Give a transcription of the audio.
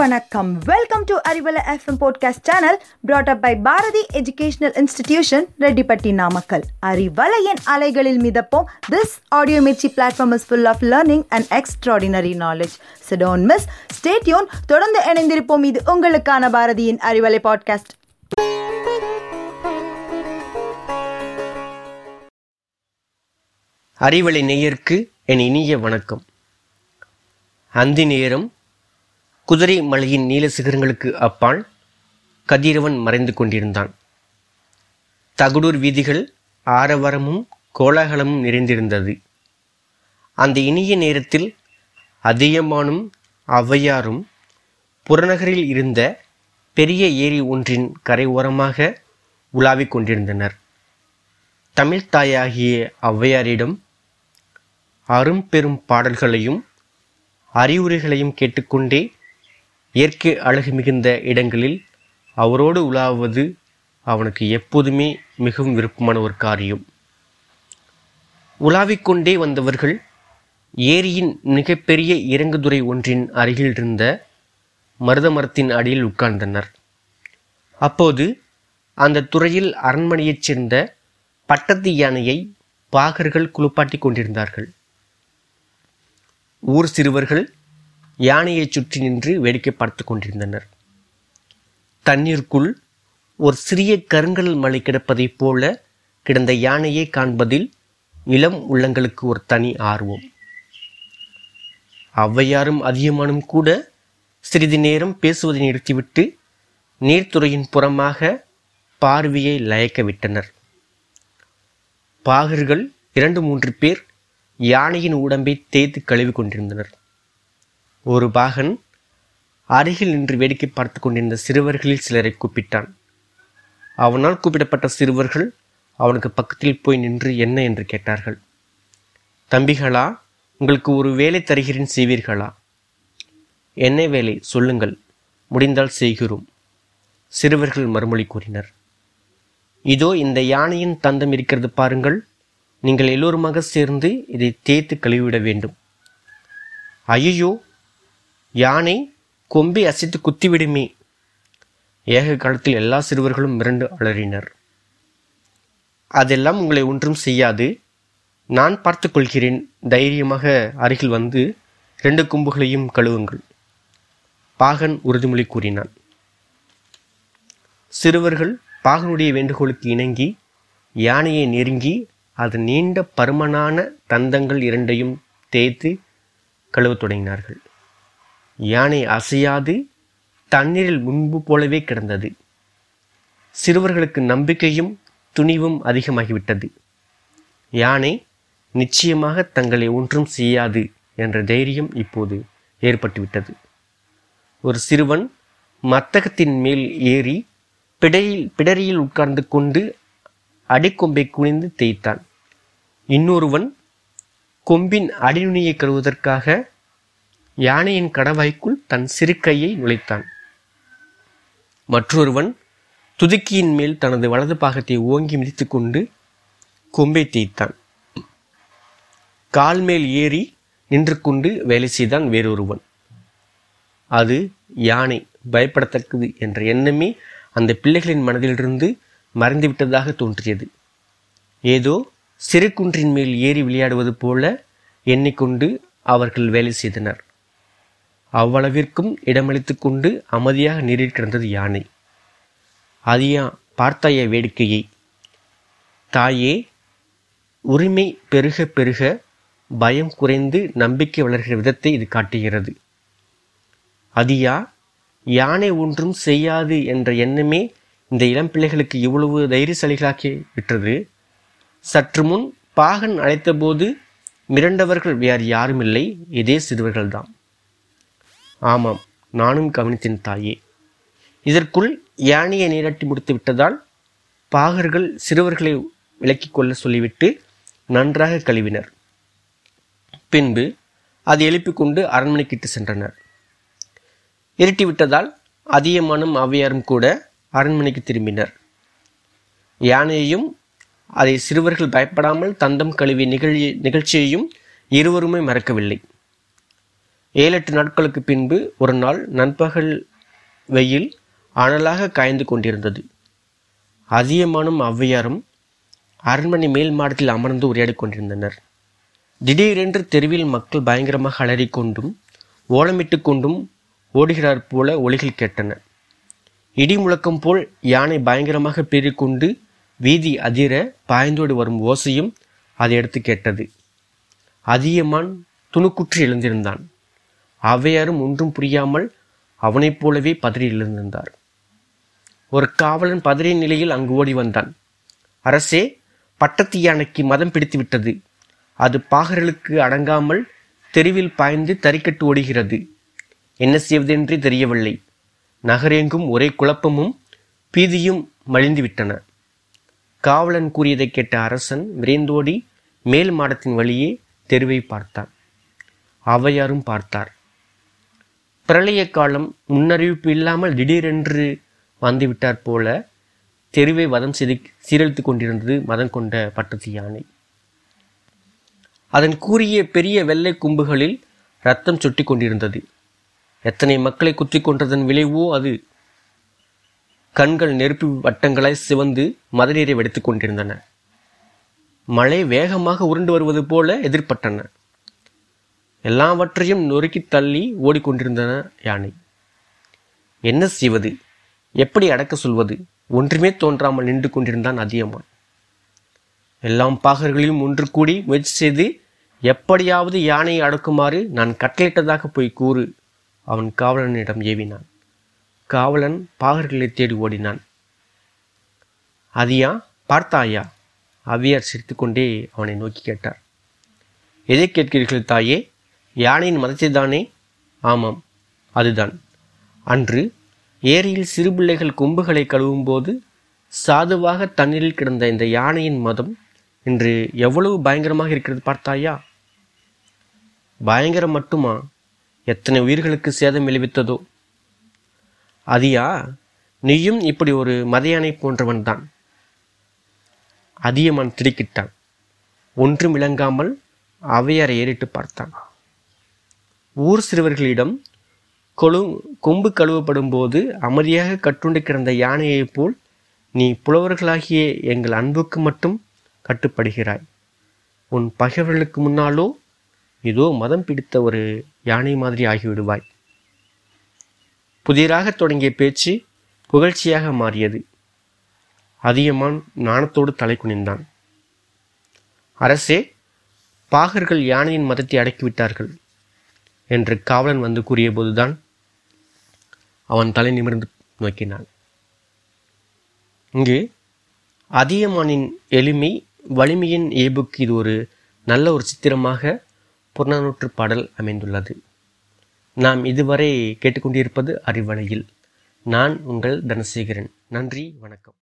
வணக்கம். Welcome to Arivalai FM podcast channel brought up by Bharathi educational institution Rettipatti Namakkal அறிவலையின் அலைகளில் மிதப்போம். This audio Mirchi platform is full of learning and extraordinary knowledge சிடோன் miss stay tuned தொடர்ந்து இணைந்திருப்போம். இது உங்களுக்கான பாரதியின் Arivalai podcast Arivalai நேயர்க்கு என் இனிய வணக்கம். அந்தி நேரம் குதிரை மலையின் நீல சிகரங்களுக்கு அப்பால் கதிரவன் மறைந்து கொண்டிருந்தான். தகுடூர் வீதிகள் ஆரவாரமும் கோலாகலமும் நிறைந்திருந்தது. அந்த இனிய நேரத்தில் அதியமானும் ஔவையாரும் புறநகரில் இருந்த பெரிய ஏரி ஒன்றின் கரை ஓரமாக உலாவிக் கொண்டிருந்தனர். தமிழ்த் தாயாகிய ஔவையாரிடம் அரும்பெரும் பாடல்களையும் அறிவுரைகளையும் கேட்டுக்கொண்டே இயற்கை அழகு மிகுந்த இடங்களில் அவரோடு உலாவது அவனுக்கு எப்போதுமே மிகவும் விருப்பமான ஒரு காரியம். உலாவிக்கொண்டே வந்தவர்கள் ஏரியின் மிகப்பெரிய இறங்குதுறை ஒன்றின் அருகில் இருந்த மருத மரத்தின் அடியில் உட்கார்ந்தனர். அப்போது அந்த துறையில் அரண்மனையைச் சேர்ந்த பட்டத்து யானையை பாகர்கள் குளிப்பாட்டிக் கொண்டிருந்தார்கள். ஊர் சிறுவர்கள் யானையைச் சுற்றி நின்று வேடிக்கை பார்த்து கொண்டிருந்தனர். தண்ணீருக்குள் ஒரு சிறிய கருங்கல் மலை கிடப்பதைப் போல கிடந்த யானையை காண்பதில் இளம் உள்ளங்களுக்கு ஒரு தனி ஆர்வம். ஔவையாரும் அதிகமானும் கூட சிறிது நேரம் பேசுவதை நிறுத்திவிட்டு நீர்த்துறையின் புறமாக பார்வையை லயக்க விட்டனர். பாகர்கள் இரண்டு மூன்று பேர் யானையின் உடம்பை தேய்த்து கழுவி கொண்டிருந்தனர். ஒரு பாகன் அருகில் நின்று வேடிக்கை பார்த்து கொண்டிருந்த சிறுவர்களில் சிலரை கூப்பிட்டான். அவனால் கூப்பிடப்பட்ட சிறுவர்கள் அவனுக்கு பக்கத்தில் போய் நின்று என்ன என்று கேட்டார்கள். தம்பிகளா உங்களுக்கு ஒரு வேலை தருகிறேன் செய்வீர்களா? என்ன வேலை? சொல்லுங்கள். முடிந்தால் செய்கிறோம். சிறுவர்கள் மறுமொழி கூறினர். இதோ இந்த யானையின் தந்தம் இருக்கிறது பாருங்கள். நீங்கள் எல்லோருமாக சேர்ந்து இதை தேய்த்து கழுவிவிட வேண்டும். ஐயோ யானை கொம்பி அசைத்து குத்திவிடுமே. ஏக காலத்தில் எல்லா சிறுவர்களும் மிரண்டு அலறினர். அதெல்லாம் உங்களை ஒன்றும் செய்யாது. நான் பார்த்து கொள்கிறேன். தைரியமாக அருகில் வந்து ரெண்டு கொம்புகளையும் கழுவுங்கள். பாகன் உறுதிமொழி கூறினான். சிறுவர்கள் பாகனுடைய வேண்டுகோளுக்கு இணங்கி யானையை நெருங்கி அது நீண்ட பருமனான தந்தங்கள் இரண்டையும் தேய்த்து கழுவத் தொடங்கினார்கள். யானை அசையாது தண்ணீரில் முன்பு போலவே கிடந்தது. சிறுவர்களுக்கு நம்பிக்கையும் துணிவும் அதிகமாகிவிட்டது. யானை நிச்சயமாக தங்களை ஒன்றும் செய்யாது என்ற தைரியம் இப்போது ஏற்பட்டுவிட்டது. ஒரு சிறுவன் மத்தகத்தின் மேல் ஏறி பிடையில் பிடரியில் உட்கார்ந்து கொண்டு அடிக்கொம்பை குனிந்து தேய்த்தான். இன்னொருவன் கொம்பின் அடிநுனியை கழுவதற்காக யானையின் கடவாய்க்குள் தன் சிறு கையை நுழைத்தான். மற்றொருவன் துதுக்கியின் மேல் தனது வலது பாகத்தை ஓங்கி மிதித்து கொண்டு கொம்பை தேய்த்தான். கால் மேல் ஏறி நின்று கொண்டு வேலை செய்தான் வேறொருவன். அது யானை பயப்படத்தக்கது என்ற எண்ணமே அந்த பிள்ளைகளின் மனதிலிருந்து மறைந்துவிட்டதாக தோன்றியது. ஏதோ சிறு குன்றின் மேல் ஏறி விளையாடுவது போல எண்ணிக்கொண்டு அவர்கள் வேலை செய்தனர். அவ்வளவிற்கும் இடமளித்து கொண்டு அமைதியாக நீரில் கிடந்தது யானை. அதியா பார்த்தாய வேடிக்கையை. தாயே உரிமை பெருக பெருக பயம் குறைந்து நம்பிக்கை வளர்கிற விதத்தை இது காட்டுகிறது. அதியா யானை ஒன்றும் செய்யாது என்ற எண்ணமே இந்த இளம் பிள்ளைகளுக்கு இவ்வளவு தைரியசாலிகளாக்கி விட்டது. சற்று முன் பாகன் அழைத்தபோது மிரண்டவர்கள் வேறு யாரும் இல்லை இதே சிறுவர்கள்தான். ஆமாம் நானும் கவனித்தேன் தாயே. இதற்குள் யானையை நீராட்டி முடித்து விட்டதால் பாகர்கள் சிறுவர்களை விலக்கிக் கொள்ள சொல்லிவிட்டு நன்றாக கழுவினர். பின்பு அதை எழுப்பிக் கொண்டு அரண்மனைக்கிட்டு சென்றனர். இருட்டி விட்டதால் அதியமானும் அவையாரும் கூட அரண்மனைக்கு திரும்பினர். யானையையும் அதை சிறுவர்கள் பயப்படாமல் தந்தம் கழுவிய நிகழ்ச்சி நிகழ்ச்சியையும் இருவருமே மறக்கவில்லை. ஏழு எட்டு நாட்களுக்கு பின்பு ஒரு நாள் நண்பகல் வெயில் அனலாக காய்ந்து கொண்டிருந்தது. அதியமானும் ஔவையாரும் அரண்மனை மேல் மாடத்தில் அமர்ந்து உரையாடிக் கொண்டிருந்தனர். திடீரென்று தெருவில் மக்கள் பயங்கரமாக அலறிக்கொண்டும் ஓலமிட்டு கொண்டும் ஓடுகிறார் போல ஒலிகள் கேட்டன. இடி முழக்கம் போல் யானை பயங்கரமாக பீறிக்கொண்டு வீதி அதிர பாய்ந்தோடு வரும் ஓசையும் அதை எடுத்து கேட்டது. அதியமான் துணுக்குற்று எழுந்திருந்தான். அவ்வையாரும் ஒன்றும் புரியாமல் அவனைப் போலவே பதறி எழுந்திருந்தார் ஒரு காவலன் பதறிய நிலையில் அங்கு ஓடி வந்தான். அரசே பட்டத்து யானைக்கு மதம் பிடித்து விட்டது அது பாகர்களுக்கு அடங்காமல் தெருவில் பாய்ந்து தறிக்கட்டு ஓடுகிறது. என்ன செய்வதென்றே தெரியவில்லை. நகரெங்கும் ஒரே குழப்பமும் பீதியும் மலிந்துவிட்டன. காவலன் கூறியதை கேட்ட அரசன் விரைந்தோடி மேல் மாடத்தின் வழியே தெருவை பார்த்தான். அவையாரும் பார்த்தார். பிரளய காலம் முன்னறிவிப்பு இல்லாமல் திடீரென்று வந்துவிட்டார் போல தெருவை வதம் செய்து சீரழித்துக் கொண்டிருந்தது மதம் கொண்ட பட்டத்து யானை. அதன் கூறிய பெரிய வெள்ளை கும்புகளில் ரத்தம் சுட்டி கொண்டிருந்தது. எத்தனை மக்களை குத்தி கொன்றதன் விளைவோ அது? கண்கள் நெருப்பு வட்டங்களாய் சிவந்து மதநீரை வெடித்துக் கொண்டிருந்தன. மழை வேகமாக உருண்டு வருவது போல எதிர்பட்டன. எல்லாவற்றையும் நொறுக்கி தள்ளி ஓடிக்கொண்டிருந்தன யானை. என்ன செய்வது? எப்படி அடக்க சொல்வது? ஒன்றுமே தோன்றாமல் நின்று கொண்டிருந்தான் அதியமான். எல்லாம் பாகர்களையும் ஒன்று கூடி முயற்சி செய்து எப்படியாவது யானையை அடக்குமாறு நான் கட்டளையிட்டதாக போய் கூறு. அவன் காவலனிடம் ஏவினான். காவலன் பாகர்களை தேடி ஓடினான். அதியா பார்த்தாயா? அவ்வியார் சிரித்துக்கொண்டே அவனை நோக்கி கேட்டார். எதை கேட்கிறீர்கள் தாயே? யானையின் மதத்தை தானே ஆமாம் அதுதான். அன்று ஏரியில் சிறுபிள்ளைகள் கொம்புகளை கழுவும் போது சாதுவாக தண்ணீரில் கிடந்த இந்த யானையின் மதம் இன்று எவ்வளவு பயங்கரமாக இருக்கிறது பார்த்தாயா? பயங்கரம் மட்டுமா? எத்தனை உயிர்களுக்கு சேதம் விளைவித்ததோ? அதியா நீயும் இப்படி ஒரு மதையானை போன்றவன் தான் அதியமான் திடுக்கிட்டான். ஒன்றும் விளங்காமல் அவையாரை ஏறிட்டு பார்த்தான். ஊர் சிறுவர்களிடம் கொழு கொம்பு கழுவப்படும் போது அமைதியாக கட்டுண்டு கிடந்த யானையைப் போல் நீ புலவர்களாகிய எங்கள் அன்புக்கு மட்டும் கட்டுப்படுகிறாய். உன் பகைவர்களுக்கு முன்னாலோ ஏதோ மதம் பிடித்த ஒரு யானை மாதிரி ஆகிவிடுவாய் புதிராக தொடங்கிய பேச்சு புகழ்ச்சியாக மாறியது. அதியமான் நாணத்தோடு தலை குனிந்தான். அரசே பாகர்கள் யானையின் மதத்தை அடக்கிவிட்டார்கள். என்று காவலன் வந்து கூறியபோதுதான் அவன் தலை நிமிர்ந்து நோக்கினான். இங்கு அதியமானின் எளிமை வலிமையின் இயல்புக்கு இது ஒரு நல்ல ஒரு சித்திரமாக புறநானூற்று பாடல் அமைந்துள்ளது. நாம் இதுவரை கேட்டுக்கொண்டிருப்பது அறிவலையில் நான் உங்கள் தனசேகரன். நன்றி வணக்கம்.